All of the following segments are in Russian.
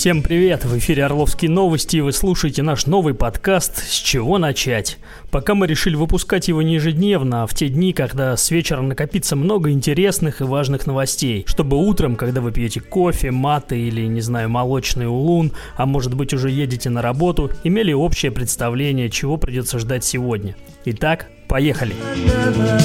Всем привет! В эфире Орловские новости, и вы слушаете наш новый подкаст «С чего начать?». Пока мы решили выпускать его не ежедневно, а в те дни, когда с вечера накопится много интересных и важных новостей, чтобы утром, когда вы пьете кофе, маты или, не знаю, молочный улун, а может быть уже едете на работу, имели общее представление, чего придется ждать сегодня. Итак, поехали! Another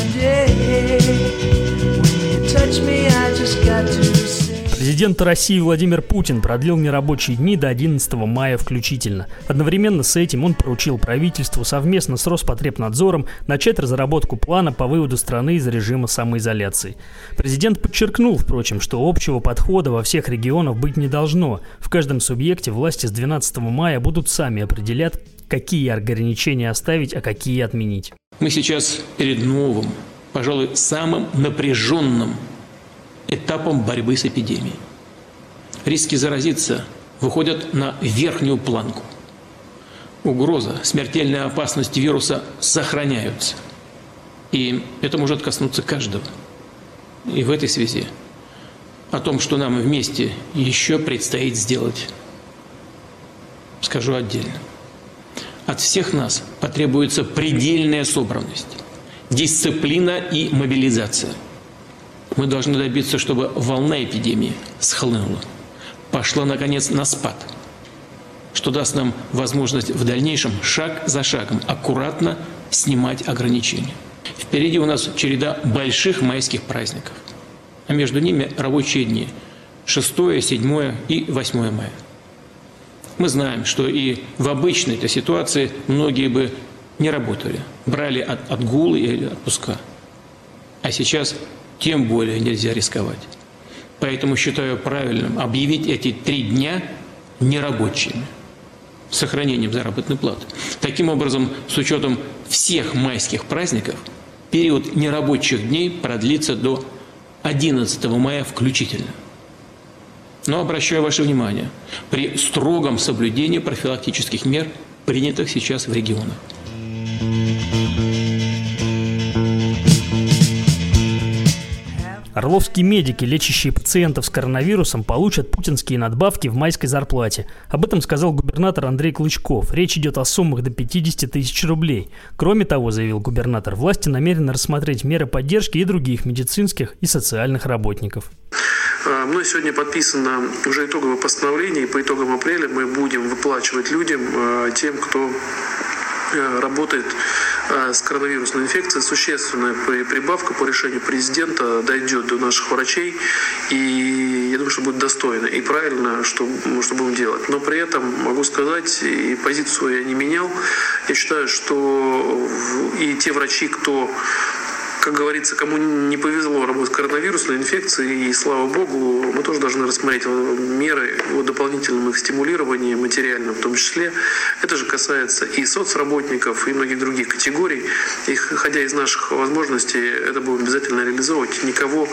Президент России Владимир Путин продлил нерабочие дни до 11 мая включительно. Одновременно с этим он поручил правительству совместно с Роспотребнадзором начать разработку плана по выводу страны из режима самоизоляции. Президент подчеркнул, впрочем, что общего подхода во всех регионах быть не должно. В каждом субъекте власти с 12 мая будут сами определять, какие ограничения оставить, а какие отменить. Мы сейчас перед новым, пожалуй, самым напряженным этапом борьбы с эпидемией. Риски заразиться выходят на верхнюю планку. Угроза, смертельная опасность вируса сохраняются. И это может коснуться каждого. И в этой связи о том, что нам вместе еще предстоит сделать, скажу отдельно. От всех нас потребуется предельная собранность, дисциплина и мобилизация – мы должны добиться, чтобы волна эпидемии схлынула, пошла, наконец, на спад, что даст нам возможность в дальнейшем шаг за шагом аккуратно снимать ограничения. Впереди у нас череда больших майских праздников, а между ними рабочие дни 6, 7 и 8 мая. Мы знаем, что и в обычной этой ситуации многие бы не работали, брали от, отгулы или отпуска. А сейчас тем более нельзя рисковать. Поэтому считаю правильным объявить эти три дня нерабочими с сохранением заработной платы. Таким образом, с учетом всех майских праздников, период нерабочих дней продлится до 11 мая включительно. Но обращаю ваше внимание, при строгом соблюдении профилактических мер, принятых сейчас в регионах. Орловские медики, лечащие пациентов с коронавирусом, получат путинские надбавки в майской зарплате. Об этом сказал губернатор Андрей Клычков. Речь идет о суммах до 50 тысяч рублей. Кроме того, заявил губернатор, власти намерены рассмотреть меры поддержки и других медицинских и социальных работников. А, мной сегодня подписано уже итоговое постановление, и по итогам апреля мы будем выплачивать людям, а, тем, кто э, работает а, с коронавирусной инфекцией существенная прибавка по решению президента дойдет до наших врачей. И я думаю, что будет достойно и правильно, что, что будем делать. Но при этом могу сказать, и позицию я не менял. Я считаю, что и те врачи, кто как говорится, кому не повезло работать с коронавирусной инфекцией, и слава богу, мы тоже должны рассмотреть меры о дополнительном их стимулировании, материальном в том числе. Это же касается и соцработников, и многих других категорий. И, исходя из наших возможностей, это будем обязательно реализовывать, никого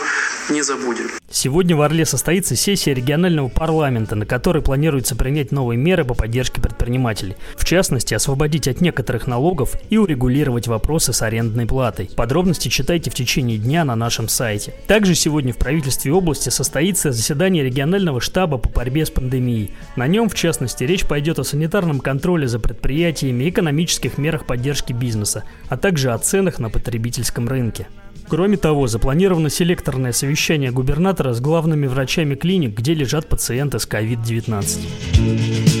не забудем. Сегодня в Орле состоится сессия регионального парламента, на которой планируется принять новые меры по поддержке предпринимателей. В частности, освободить от некоторых налогов и урегулировать вопросы с арендной платой. Подробности читайте в течение дня на нашем сайте. Также сегодня в правительстве области состоится заседание регионального штаба по борьбе с пандемией. На нем, в частности, речь пойдет о санитарном контроле за предприятиями, экономических мерах поддержки бизнеса, а также о ценах на потребительском рынке. Кроме того, запланировано селекторное совещание губернатора с главными врачами клиник, где лежат пациенты с COVID-19.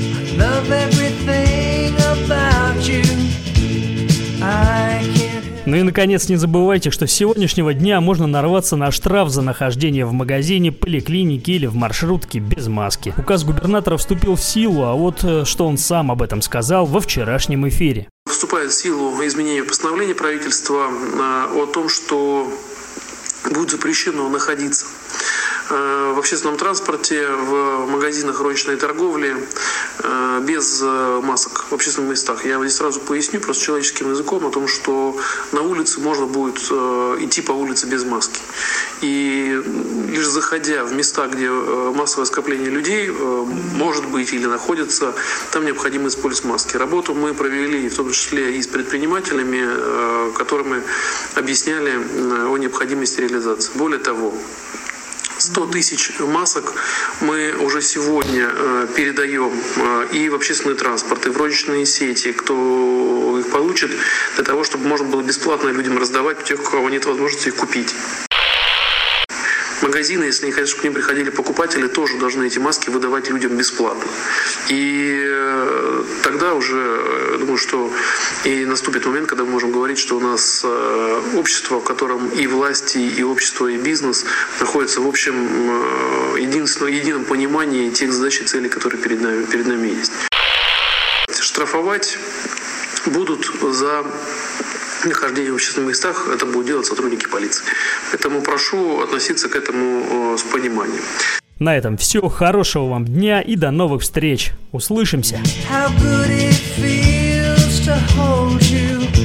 Ну и, наконец, не забывайте, что с сегодняшнего дня можно нарваться на штраф за нахождение в магазине, поликлинике или в маршрутке без маски. Указ губернатора вступил в силу, а вот э, что он сам об этом сказал во вчерашнем эфире. Вступает в силу изменение постановления правительства э, о том, что будет запрещено находиться в общественном транспорте, в магазинах розничной торговли э, без э, масок в общественных местах. Я здесь сразу поясню просто человеческим языком о том, что на улице можно будет идти по улице без маски. И лишь заходя в места, где э, массовое скопление людей э, может быть или находится, там необходимо использовать маски. Работу мы провели в том числе и с предпринимателями, которым объясняли о необходимости реализации. Более того, 100 тысяч масок мы уже сегодня э, передаем э, и в общественный транспорт, и в розничные сети, кто их получит, для того, чтобы можно было бесплатно людям раздавать, тех, у кого нет возможности их купить. Магазины, если они хотят, чтобы к ним приходили покупатели, тоже должны эти маски выдавать людям бесплатно. И э, тогда уже, я думаю, что и наступит момент, когда мы можем говорить, что у нас э, общество, в котором и власти, и общество, и бизнес находятся в общем э, единственном, едином понимании тех задач и целей, которые перед нами, перед нами есть. Штрафовать будут за нахождение в общественных местах, это будут делать сотрудники полиции. Поэтому прошу относиться к этому э, с пониманием. На этом все. Хорошего вам дня и до новых встреч. Услышимся. How good it feels to hold you.